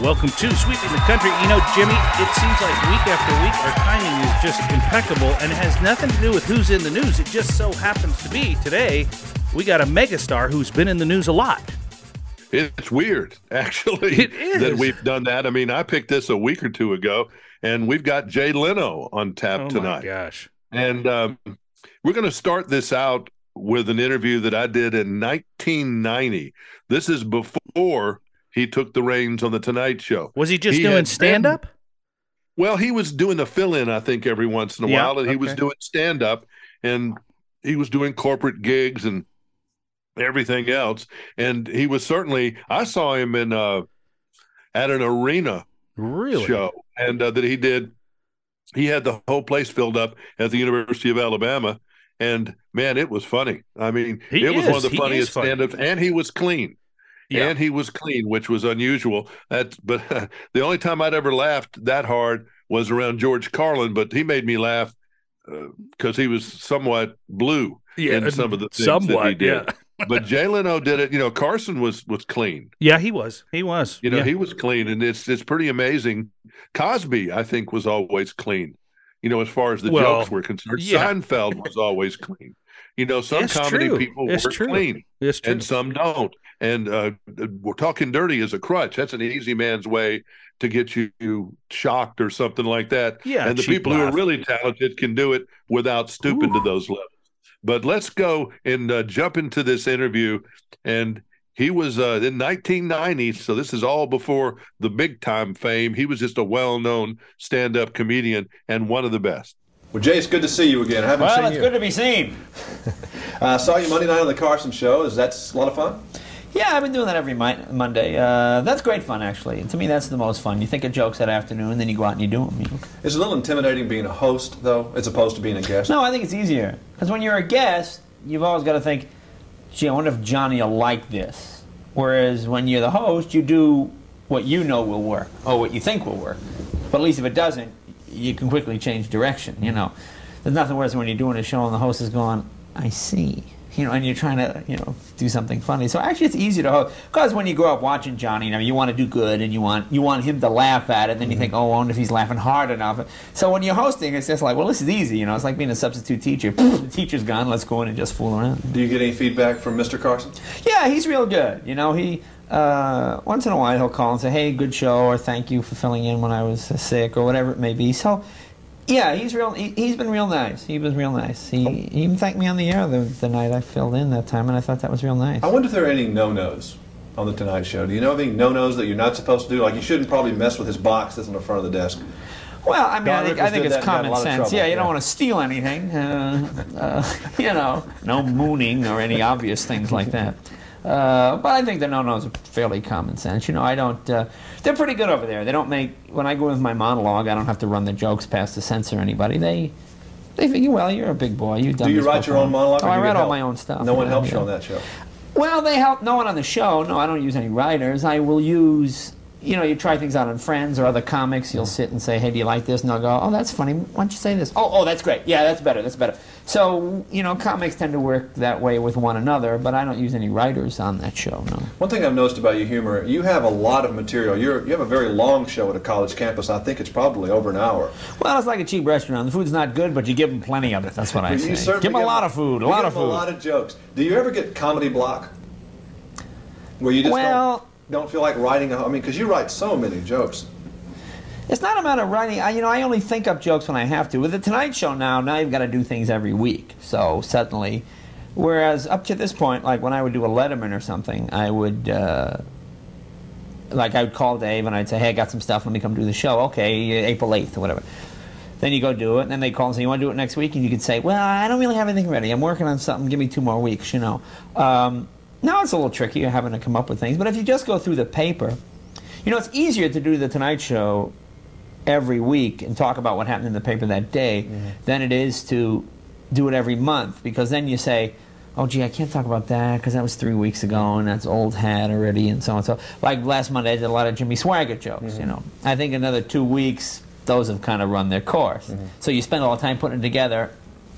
Welcome to Sweeping the Country. You know, Jimmy, it seems like week after week our timing is just impeccable and it has nothing to do with who's in the news. It just so happens to be today we got a megastar who's been in the news a lot. It's weird, actually, It is. that we've done that. I mean, I picked this a week or two ago, and we've got Jay Leno on tap tonight. Oh my tonight. gosh. And um, we're going to start this out with an interview that I did in 1990. This is before he took the reins on the Tonight Show. Was he just He doing stand up? Well, he was doing the fill in, I think, every once in a Yeah, while, and he was doing stand up and he was doing corporate gigs and everything else. And he was certainly, I saw him in uh, at an arena Really? show, and uh, that he did. He had the whole place filled up at the University of Alabama, and man, it was funny. I mean, He it was one of the funniest stand-ups, and he was clean. Yeah. And he was clean, which was unusual. That, but the only time I'd ever laughed that hard was around George Carlin. But he made me laugh uh, because he was somewhat blue yeah, in some of the things that he did. yeah. but Jay Leno did it. You know, Carson was was clean. Yeah, he was. He was. You know, yeah. he was clean, and it's it's pretty amazing. Cosby, I think, was always clean. You know, as far as the Well, jokes were concerned, yeah. Seinfeld was always clean. You know, some It's comedy true. people It's were true. clean, and some don't. And uh, we're talking dirty as a crutch. That's an easy man's way to get you shocked or something like that. Yeah, and the people who are really talented can do it without stooping to those levels. But let's go and uh, jump into this interview. And he was uh, in 1990, so this is all before the big time fame. He was just a well known stand up comedian and one of the best. Well, Jay, it's good to see you again. I haven't Well, seen it's you. good to be seen. I saw you Monday night on the Carson Show. Is that a lot of fun? Yeah, I've been doing that every mi- Monday. Uh, that's great fun, actually. To me, that's the most fun. You think of jokes that afternoon, then you go out and you do them. You know? It's a little intimidating being a host, though, as opposed to being a guest. No, I think it's easier because when you're a guest, you've always got to think, "Gee, I wonder if Johnny will like this." Whereas when you're the host, you do what you know will work or what you think will work. But at least if it doesn't, you can quickly change direction. You know, there's nothing worse than when you're doing a show and the host is going, "I see." You know, and you're trying to, you know, do something funny. So actually, it's easy to host because when you grow up watching Johnny, you know, you want to do good and you want you want him to laugh at it. And then you think, oh, I wonder if he's laughing hard enough. So when you're hosting, it's just like, well, this is easy. You know, it's like being a substitute teacher. the teacher's gone. Let's go in and just fool around. Do you get any feedback from Mr. Carson? Yeah, he's real good. You know, he uh, once in a while he'll call and say, "Hey, good show," or "Thank you for filling in when I was uh, sick," or whatever it may be. So, yeah, he's real. He, he's been real nice. He was real nice. He, he even thanked me on the air the, the night I filled in that time, and I thought that was real nice. I wonder if there are any no-nos on the Tonight Show. Do you know of any no-nos that you're not supposed to do? Like you shouldn't probably mess with his box that's in the front of the desk. Well, I mean, Don I think, I think it's that and got in a common sense. trouble, Yeah, you yeah. don't want to steal anything. Uh, uh, you know, no mooning or any obvious things like that. Uh, but I think the no-nos are fairly common sense. You know, I don't. Uh, they're pretty good over there. They don't make when I go with my monologue. I don't have to run the jokes past to censor anybody. They they figure, well, you're a big boy. You've done. Do you write your own monologue? Oh, I do you read get all my own stuff. No one helps you on that show. Well, they help no one on the show. No, I don't use any writers. I will use, you know, you try things out on friends or other comics. You'll mm. sit and say, hey, do you like this? And they'll go, oh, that's funny. Why don't you say this? Oh, oh, that's great. Yeah, that's better. That's better. So, you know, comics tend to work that way with one another, but I don't use any writers on that show, no. One thing I've noticed about your humor, you have a lot of material. You're, you have a very long show at a college campus. I think it's probably over an hour. Well, it's like a cheap restaurant. The food's not good, but you give them plenty of it. That's what I You say. Give them a lot of food, a lot give of them food. A lot of jokes. Do you ever get comedy block? Where you just Well- don't, don't feel like writing? A, I mean, because you write so many jokes. It's not a matter of writing. I, you know, I only think up jokes when I have to. With the Tonight Show now, now you've got to do things every week. So suddenly, whereas up to this point, like when I would do a Letterman or something, I would, uh, like, I would call Dave and I'd say, "Hey, I got some stuff. Let me come do the show." Okay, April eighth or whatever. Then you go do it, and then they call and say, "You want to do it next week?" And you could say, "Well, I don't really have anything ready. I'm working on something. Give me two more weeks." You know. Um, now it's a little tricky having to come up with things, but if you just go through the paper, you know, it's easier to do the Tonight Show every week and talk about what happened in the paper that day mm-hmm. than it is to do it every month because then you say, oh, gee, I can't talk about that because that was three weeks ago and that's old hat already and so on. And so, like last Monday, I did a lot of Jimmy Swaggart jokes, mm-hmm. you know. I think another two weeks, those have kind of run their course. Mm-hmm. So you spend all the time putting it together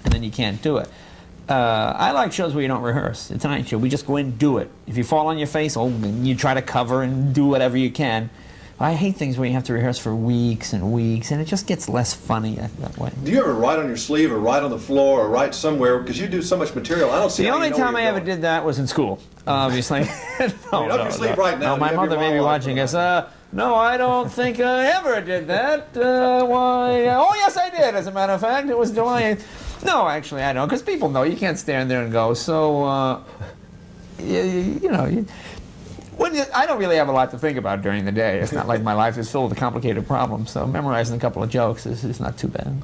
and then you can't do it. Uh, I like shows where you don't rehearse. The Tonight Show, we just go in, and do it. If you fall on your face, oh, you try to cover and do whatever you can. I hate things where you have to rehearse for weeks and weeks, and it just gets less funny that way. Do you ever write on your sleeve or write on the floor or write somewhere? Because you do so much material. I don't see The only you know time I ever did that was in school, obviously. no, up your sleeve right now. No, my mother may be watching us. Uh, no, I don't think I ever did that. Uh, why? Oh, yes, I did. As a matter of fact, it was July 8th. No, actually, I don't, because people know you can't stand there and go. So, uh, you, you know, you, when you, I don't really have a lot to think about during the day. It's not like my life is filled with complicated problems. So memorizing a couple of jokes is, is not too bad.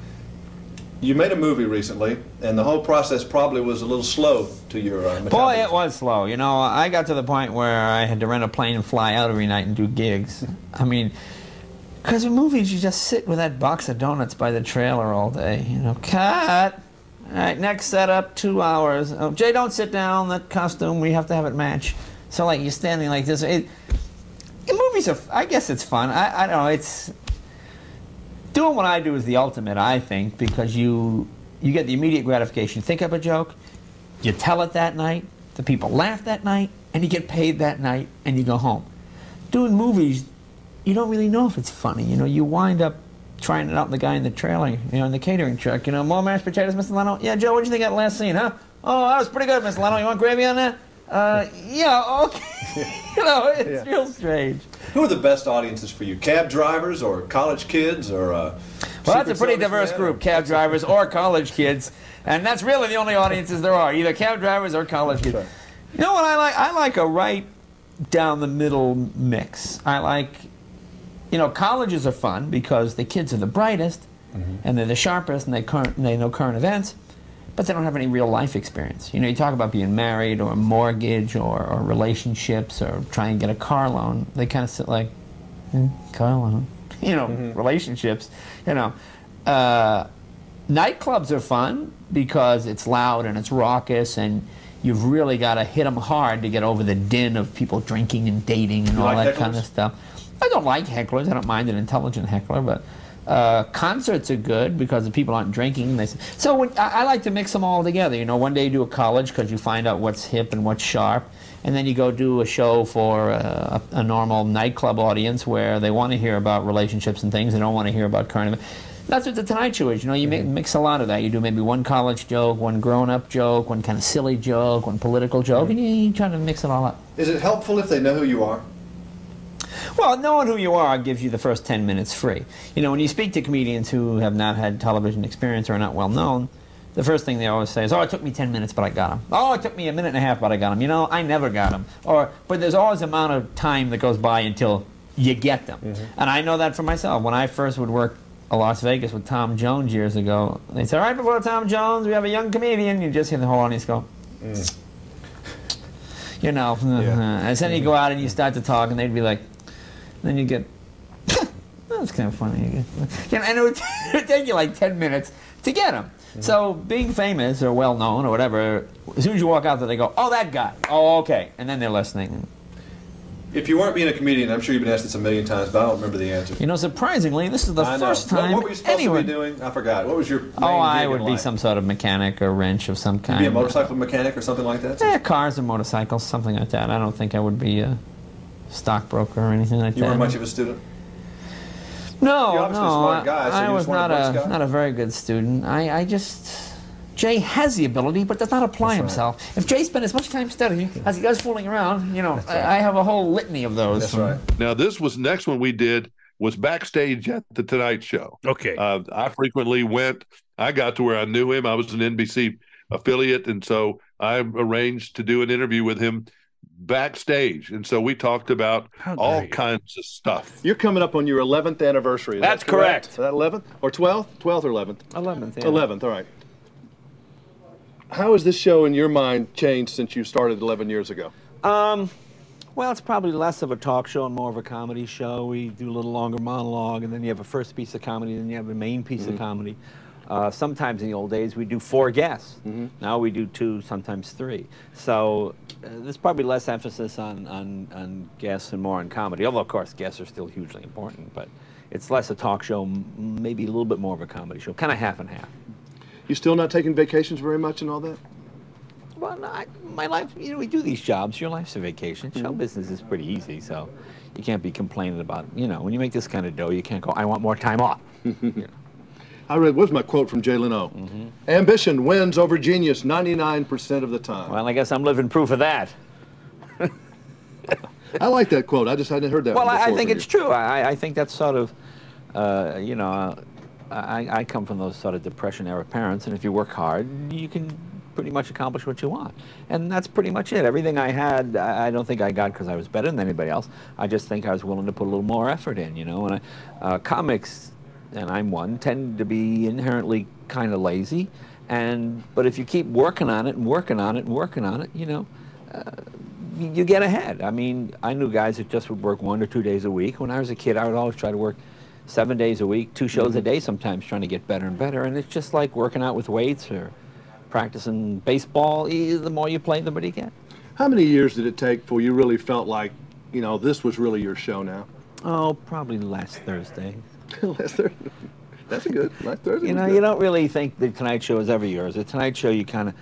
You made a movie recently, and the whole process probably was a little slow to your uh, Boy, it was slow. You know, I got to the point where I had to rent a plane and fly out every night and do gigs. I mean, because in movies, you just sit with that box of donuts by the trailer all day. You know, cut. All right, next setup, two hours. Oh, Jay, don't sit down. That costume, we have to have it match. So, like, you're standing like this. It, in movies, are, I guess it's fun. I, I don't know. It's doing what I do is the ultimate, I think, because you you get the immediate gratification. Think up a joke, you tell it that night, the people laugh that night, and you get paid that night, and you go home. Doing movies, you don't really know if it's funny. You know, you wind up trying it out the guy in the trailer, you know, in the catering truck. You know, more mashed potatoes, Mr. Leno? Yeah, Joe, what'd you think of that last scene, huh? Oh, that was pretty good, Mr. Leno. You want gravy on that? Uh, yeah, okay. you know, it's Yeah. real strange. Who are the best audiences for you? Cab drivers or college kids or? Uh, Well, that's a pretty diverse group, cab drivers or college kids. And that's really the only audiences there are, either cab drivers or college kids. right. You know what I like? I like a right down the middle mix. I like, you know, colleges are fun because the kids are the brightest and they're the sharpest and they, current, and they know current events, but they don't have any real life experience. You know, you talk about being married or a mortgage or, or relationships or trying to get a car loan. They kind of sit like, "Hmm, car loan. You know, relationships. You know, uh, nightclubs are fun because it's loud and it's raucous and you've really got to hit them hard to get over the din of people drinking and dating and You all like that kind of stuff. I don't like hecklers. I don't mind an intelligent heckler, but uh, concerts are good because the people aren't drinking. They, so when, I, I like to mix them all together. You know, one day you do a college because you find out what's hip and what's sharp, and then you go do a show for uh, a, a normal nightclub audience where they want to hear about relationships and things. They don't want to hear about current events. That's what the Tonight Show is. You know, you mi- mix a lot of that. You do maybe one college joke, one grown-up joke, one kind of silly joke, one political joke, and you, you try to mix it all up. Is it helpful if they know who you are? Well, knowing who you are gives you the first 10 minutes free. You know, when you speak to comedians who have not had television experience or are not well known, the first thing they always say is, oh, it took me 10 minutes, but I got him. Oh, it took me a minute and a half, but I got him. You know, I never got him. Or, but there's always an amount of time that goes by until you get them. Mm-hmm. And I know that for myself. When I first would work a Las Vegas with Tom Jones years ago, they said, right before Tom Jones, we have a young comedian. You just hear the whole audience go, mm. you know, and then you go out and you start to talk, and they'd be like, then you get, that's kind of funny. You know, and it would, it would take you like 10 minutes to get them. So being famous or well known or whatever, as soon as you walk out there, they go, oh, that guy. Oh, okay. And then they're listening. If you weren't being a comedian, I'm sure you've been asked this a million times, but I don't remember the answer. You know, surprisingly, this is the I first What- time What, were you supposed anyone. to be doing? I forgot. What was your main oh, I would be life? some sort of mechanic or wrench of some kind. Be a motorcycle mechanic or something like that? Eh, cars or motorcycles, something like that. I don't think I would be a stockbroker or anything like You that. You weren't much of a student? No, You're no, a smart guy, so I you was just not one a Scott? not a very good student. I, I just Jay has the ability, but does not apply That's right. himself. If Jay spent as much time studying as he does fooling around, you know, I, I have a whole litany of those. That's right. Now, this was next one we did was backstage at the Tonight Show. Okay. Uh, I frequently went. I got to where I knew him. I was an NBC affiliate, and so I arranged to do an interview with him backstage. And so we talked about all you. kinds of stuff. You're coming up on your 11th anniversary. is That's that correct. correct. Is that 11th or 12th? 12th or 11th? 11th, yeah. 11th, all right. How has this show in your mind changed since you started 11 years ago? Um, well, it's probably less of a talk show and more of a comedy show. We do a little longer monologue, and then you have a first piece of comedy, then you have a main piece of comedy. Uh, sometimes in the old days we do four guests. Now we do two, sometimes three. So uh, there's probably less emphasis on, on, on guests and more on comedy. Although of course guests are still hugely important, but it's less a talk show, maybe a little bit more of a comedy show, kind of half and half. You still not taking vacations very much and all that? Well, no, I, my life, you know, we do these jobs. Your life's a vacation. Show Mm-hmm. business is pretty easy, so you can't be complaining about, you know, when you make this kind of dough, you can't go, I want more time off. I read, was my quote from Jay Leno? Mm-hmm. Ambition wins over genius 99% of the time. Well, I guess I'm living proof of that. I like that quote. I just hadn't heard that Well, I, think it's you. true. I, I think that's sort of, uh, you know, uh, I, I come from those sort of depression era parents, and if you work hard, you can pretty much accomplish what you want. And that's pretty much it. Everything I had, I, I don't think I got because I was better than anybody else. I just think I was willing to put a little more effort in, you know. And I, uh, comics, and I'm one, tend to be inherently kind of lazy. And but if you keep working on it and working on it and working on it, you know, you you get ahead. I mean, I knew guys that just would work one or two days a week. When I was a kid, I would always try to work seven days a week, two shows a mm-hmm. day sometimes, trying to get better and better. And it's just like working out with weights or practicing baseball. The more you play, the better you get. How many years did it take before you really felt like, you know, this was really your show now? Oh, probably last Thursday. Last Thursday. That's a good. Last Thursday. You know, you don't really think the Tonight Show is ever yours. The Tonight Show, you kind of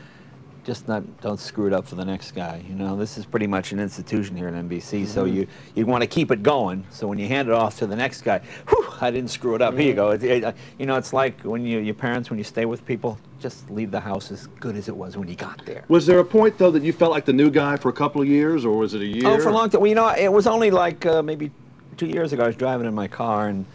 just not don't screw it up for the next guy. You know, this is pretty much an institution here at NBC, so Mm-hmm. you you want to keep it going. So when you hand it off to the next guy, whew, I didn't screw it up. Here you go. It, it, uh, you know, it's like when you your parents when you stay with people, just leave the house as good as it was when you got there. Was there a point though that you felt like the new guy for a couple of years, or was it a year? Oh, for a long time. Well, you know, it was only like uh, maybe two years ago. I was driving in my car and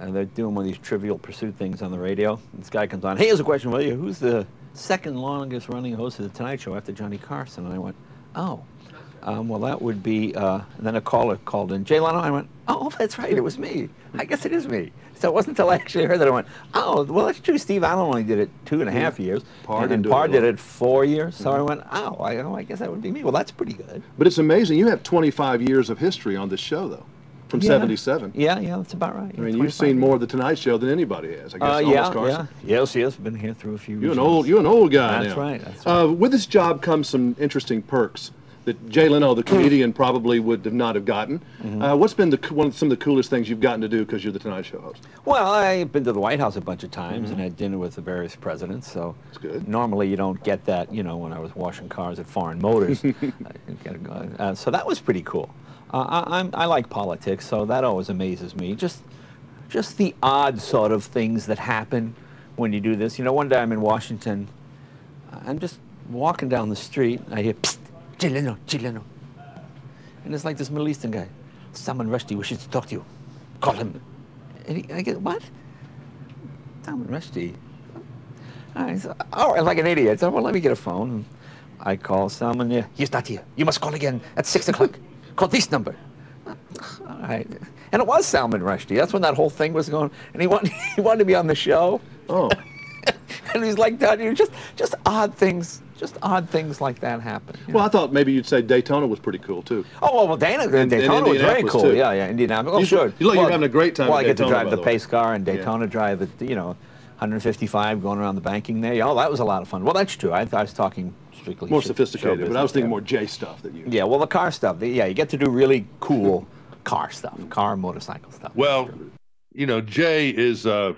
uh, they're doing one of these Trivial Pursuit things on the radio. This guy comes on. Hey, here's a question for you. Who's the second longest running host of the Tonight Show after Johnny Carson? And I went, oh. Um, well, that would be. Uh, and then a caller called in. Jay Leno. I went, oh, that's right. It was me. I guess it is me. So it wasn't until I actually heard that I went, oh, well, that's true. Steve Allen only did it two and a half years. Paar and it Paar did it four years. So I went, oh, I, oh, I guess that would be me. Well, that's pretty good. But it's amazing. You have 25 years of history on this show, though, from Yeah. 77. Yeah, yeah, that's about right. I mean, you've seen more of the Tonight Show than anybody has. I guess. Uh, yeah, Carson. yeah. Yes, yes. Been here through a few. You're an old, you're an old guy That's now. right, that's Uh, with this job comes some interesting perks that Jay Leno, the comedian, probably would have not have gotten. Mm-hmm. Uh, what's been the one of some of the coolest things you've gotten to do because you're the Tonight Show host? Well, I've been to the White House a bunch of times and had dinner with the various presidents. So. That's good. normally you don't get that. You know, when I was washing cars at Foreign Motors, I. Uh, so that was pretty cool. Uh, I, I'm, I like politics, so that always amazes me. Just, just the odd sort of things that happen when you do this. You know, one day I'm in Washington. I'm just walking down the street. I hear, Psst, Jay Leno, Jay Leno. And it's like this Middle Eastern guy. Salman Rushdie wishes to talk to you. Call him. And he, I get, what? Salman Rushdie. I said, oh, like an idiot. I said, well, let me get a phone. I call Salman. He's not here. You must call again at 6 o'clock. Call this number. All right. And it was Salman Rushdie. That's when that whole thing was going. And he wanted, he wanted to be on the show. Oh, And he's like that. You know, just, just odd things. Just odd things like that happen. well, I thought maybe you'd say Daytona was pretty cool too. Oh well, well Dana, Daytona was very cool. too. Yeah, yeah, Indianapolis. Oh, You- sure. you look like you're having a great time Well, I get to drive the the pace car and Daytona drive the, you know, 155 going around the banking there. Oh, that was a lot of fun. Well, that's true. I, I was talking strictly More sophisticated, but I was thinking there. more Jay stuff that you. Yeah, well, the car stuff. the- Yeah, you get to do really cool car stuff, car motorcycle stuff. Well, you know, Jay is, uh,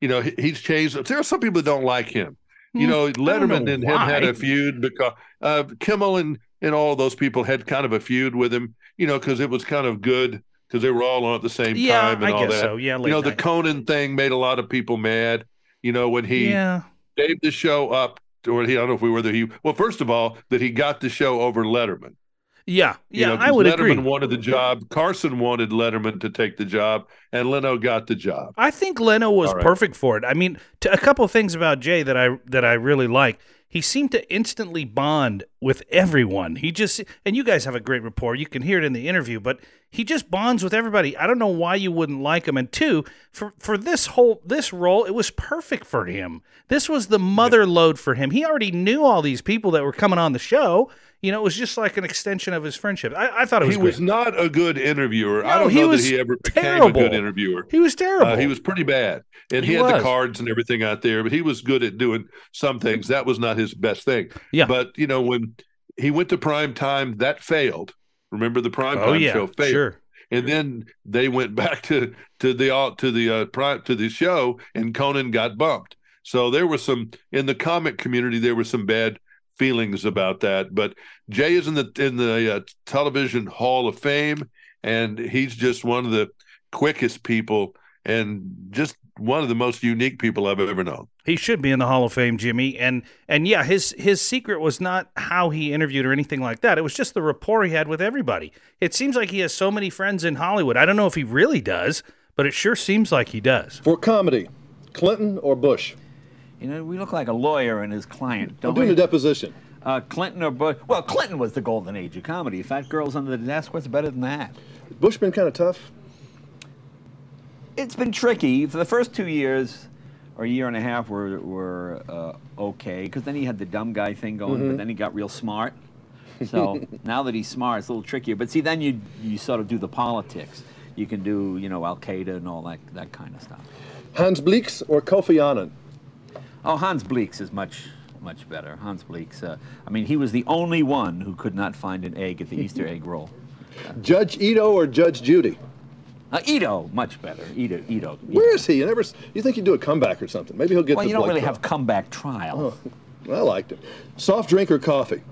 you know, he, he's changed. There are some people that don't like him. You know, Letterman know and him had a feud because uh, Kimmel and and all those people had kind of a feud with him. You know, because it was kind of good because they were all on at the same Yeah, time and I all that. so. Yeah, you late know, the. Conan thing made a lot of people mad. You know, when he yeah. gave the show up, or he I don't know if we were there. He well, first of all, that he got the show over Letterman. Yeah, You yeah, I would Letterman agree. Letterman wanted the job. Carson wanted Letterman to take the job, and Leno got the job. I think Leno was right. perfect for it. I mean, to, a couple of things about Jay that I that I really like. He seemed to instantly bond with everyone. He just and you guys have a great rapport. You can hear it in the interview, but he just bonds with everybody. I don't know why you wouldn't like him. And two, for for this whole this role, it was perfect for him. This was the mother lode for him. He already knew all these people that were coming on the show. You know, it was just like an extension of his friendship. I, I thought it was He was not a good interviewer. I don't he know that was he ever became terrible. a good interviewer. he was terrible. Uh, he was pretty bad, and he, He had was. the cards and everything out there. But he was good at doing some things. That was not his best thing. Yeah. But you know, when he went to prime time, that failed. Remember the prime time oh yeah, show failed, sure. and then they went back to to the uh, to the uh, prime to the show, and Conan got bumped. So there was some in the comic community. There were some bad feelings about that. But Jay is in the in the uh, television Hall of Fame, and he's just one of the quickest people and just one of the most unique people I've ever known. He should be in the Hall of Fame, Jimmy. And and yeah, his his secret was not how he interviewed or anything like that. It was just the rapport he had with everybody. It seems like he has so many friends in Hollywood. I don't know if he really does, but it sure seems like he does. For comedy, Clinton or Bush? You know, we look like a lawyer and his client, I'm doing we? a deposition. uh, Clinton or Bush? Well, Clinton was the golden age of comedy. Fat girls under the desk. What's better than that? Bush been kind of tough. It's been tricky for the first two years or a year and a half were were uh, okay because then he had the dumb guy thing going, but then he got real smart. So now that he's smart, it's a little trickier. But see, then you you sort of do the politics. You can do you know Al Qaeda and all that that kind of stuff. Hans Blix or Kofi Annan? Oh, Hans Blix is much much better. Hans Blix. Uh, I mean, he was the only one who could not find an egg at the Easter egg roll. Judge Ito or Judge Judy? Uh, Ito, much better. Ito, Ito. Where is he? You never. You think he'd do a comeback or something? Maybe he'll get. Well, the you don't really trial. have comeback trial, I liked it. Soft drink or coffee?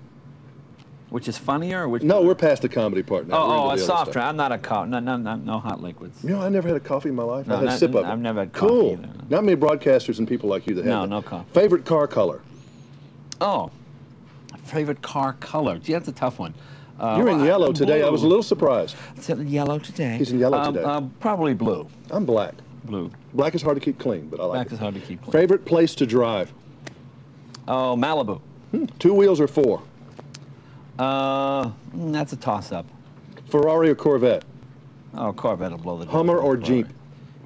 which is funnier. Or which No, we're past the comedy part now. Oh, oh, a soft drink. I'm not a co- no, no, no, no hot liquids. You know, I never had a coffee in my life. No, I had a sip of it. I've never had coffee Cool. either, no. Not many broadcasters and people like you that have No, no coffee. Favorite car color? Oh, favorite car color. Gee, that's a tough one. Uh, You're in yellow today. I was a little surprised. It's in yellow today. He's in yellow Um, today. Uh, probably blue. I'm black. Blue. Black is hard to keep clean, but I like Black it. is hard to keep clean. Favorite place to drive? Oh, Malibu. Two wheels or four? Uh, mm, that's a toss-up. Ferrari or Corvette? Oh, Corvette will blow the door. Hummer or Ferrari. Jeep?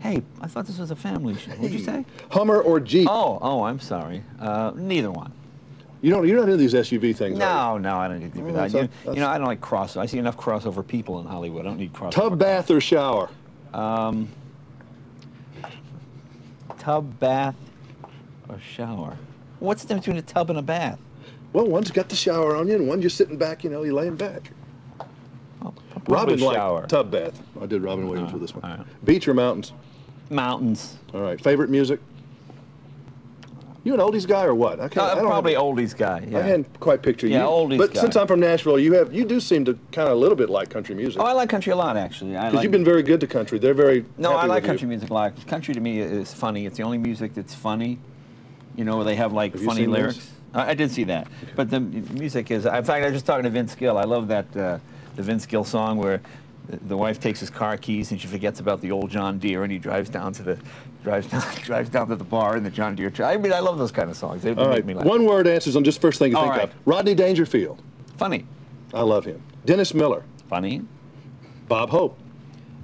Hey, I thought this was a family show. What'd you say? Hummer or Jeep? Oh, oh, I'm sorry. Uh, neither one. You don't. You're not into these SUV things. are No, no, I don't need to do that. You, you know, I don't like cross. I see enough crossover people in Hollywood. I don't need crossover. Tub bath or shower? Um, tub, bath, or shower. What's the difference between a tub and a bath? Well, one's got the shower on you, and one's just sitting back. You know, you're laying back. Oh, Robin shower. liked tub bath. I did Robin Williams uh, with this one. right. Beach or mountains? Mountains. All right. Favorite music? You an oldies guy or what? I can't. Uh, I probably have, oldies guy. Yeah. I hadn't quite pictured Yeah, you. oldies But guy. since I'm from Nashville, you have you do seem to kind of a little bit like country music. Oh, I like country a lot, actually. Because like, you've been very good to country. They're very. No, I like country you. music a lot. Country to me is funny. It's the only music that's funny. You know, where they have like Have funny lyrics. I, I did see that, but the music is. In fact, I was just talking to Vince Gill. I love that uh, the Vince Gill song where the, wife takes his car keys and she forgets about the old John Deere and he drives down to the drives down drives down to the bar in the John Deere. I mean, I love those kind of songs. They, All make right. me laugh. One word answers on just first thing you All think right. of. Rodney Dangerfield. Funny, I love him. Dennis Miller. funny, Bob Hope.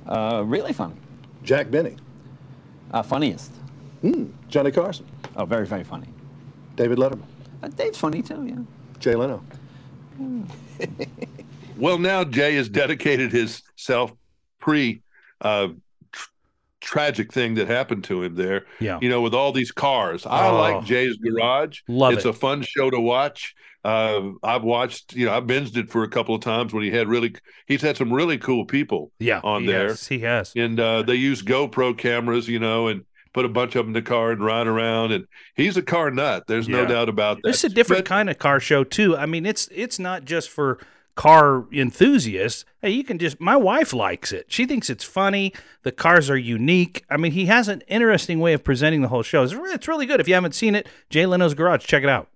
uh, really funny, Jack Benny. uh, funniest. Johnny Carson. Oh, very very funny. David Letterman. Uh, Dave's funny too. Yeah. Jay Leno. Well, now Jay has dedicated his self pre uh, tr- tragic thing that happened to him there. Yeah. You know, with all these cars. I Oh. like Jay's Garage. Love it's it. a fun show to watch. Uh, I've watched, you know, I've binged it for a couple of times when he had really, he's had some really cool people Yeah, on he there. has. He has. And uh, they use GoPro cameras, you know, and put a bunch of them in the car and ride around. And he's a car nut. There's no doubt about that. It's a different But- kind of car show too. I mean, it's it's not just for car enthusiasts. Hey, you can just my wife likes it. She thinks it's funny. The cars are unique. I mean, he has an interesting way of presenting the whole show. It's, it's really good. If you haven't seen it, Jay Leno's Garage, check it out.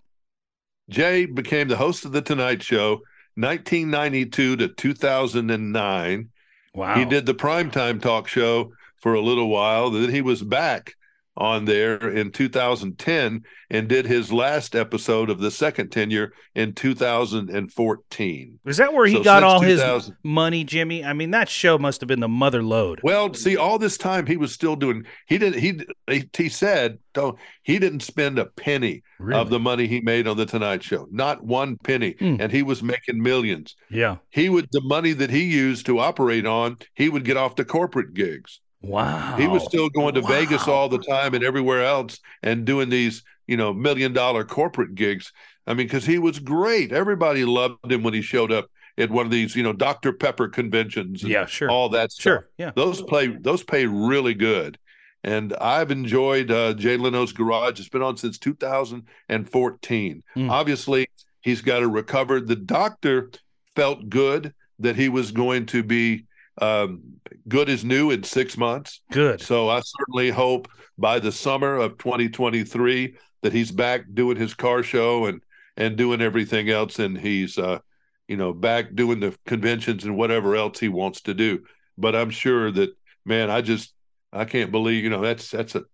Jay became the host of the Tonight Show 1992 to 2009. Wow. He did the primetime talk show for a little while. Then he was back on there in 2010 and did his last episode of the second tenure in 2014. Is that where he So got all his money, Jimmy? I mean, that show must have been the mother lode. Well, see, all this time he was still doing. He didn't. He he, said, "Don't." He didn't spend a penny Really? of the money he made on the Tonight Show. Not one penny, Hmm. and he was making millions. Yeah. He would the money that he used to operate on. He would get off the corporate gigs. Wow. He was still going to Vegas all the time and everywhere else and doing these, you know, million dollar corporate gigs. I mean, because he was great. Everybody loved him when he showed up at one of these, you know, Dr. Pepper conventions. and Yeah, sure. All that stuff. Sure. Yeah. Those play those pay really good. And I've enjoyed uh, Jay Leno's Garage. It's been on since 2014. Hmm. Obviously, He's got to recover. The doctor felt good that he was going to be um, good is new in six months. Good. So I certainly hope by the summer of 2023 that he's back doing his car show and and doing everything else, and he's uh, you know back doing the conventions and whatever else he wants to do. But I'm sure that man, I just I can't believe you know that's that's a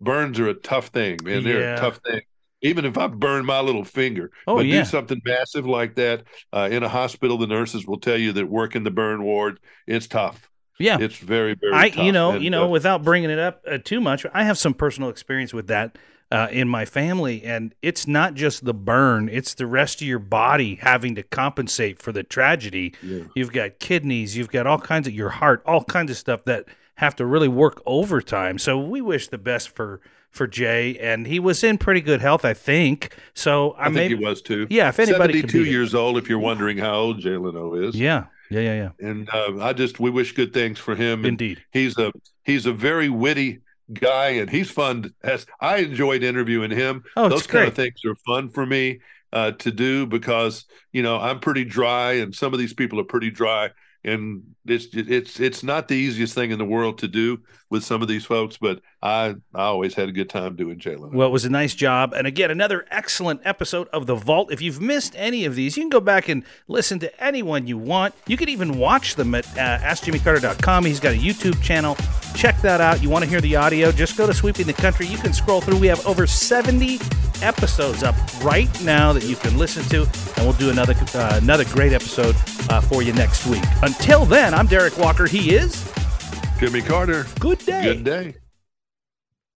burns are a tough thing, man. They're Yeah. a tough thing. Even if I burn my little finger, Oh, but yeah. do something massive like that uh, in a hospital, the nurses will tell you that working the burn ward, it's tough. Yeah. It's very, very. I, tough. you know, And, you know, uh, without bringing it up uh, too much, I have some personal experience with that uh, in my family, and it's not just the burn; it's the rest of your body having to compensate for the tragedy. You've got kidneys, you've got all kinds of your heart, all kinds of stuff that have to really work overtime. So we wish the best for for Jay, and he was in pretty good health, I think. So I, I think maybe, he was too. Yeah, if anybody seventy-two beat it. years old, if you're wondering how old Jay Leno is, yeah, yeah, yeah, yeah. and uh, I just we wish good things for him. And Indeed. he's a he's a very witty guy, and he's fun. As I enjoyed interviewing him. Oh, it's Those kind of things are fun for me uh, to do because you know I'm pretty dry, and some of these people are pretty dry, and it's it's it's not the easiest thing in the world to do with some of these folks. But I I always had a good time doing Jay Leno. Well, it was a nice job. And again, another excellent episode of The Vault. If you've missed any of these, you can go back and listen to anyone you want. You can even watch them at uh, AskJimmyCarter.com. He's got a YouTube channel. Check that out. You want to hear the audio? Just go to Sweeping the Country. You can scroll through. We have over 70 episodes up right now that you can listen to. And we'll do another, uh, another great episode uh, for you next week. Until then, I'm Derek Walker. He is. Jimmy Carter. Good day. Good day.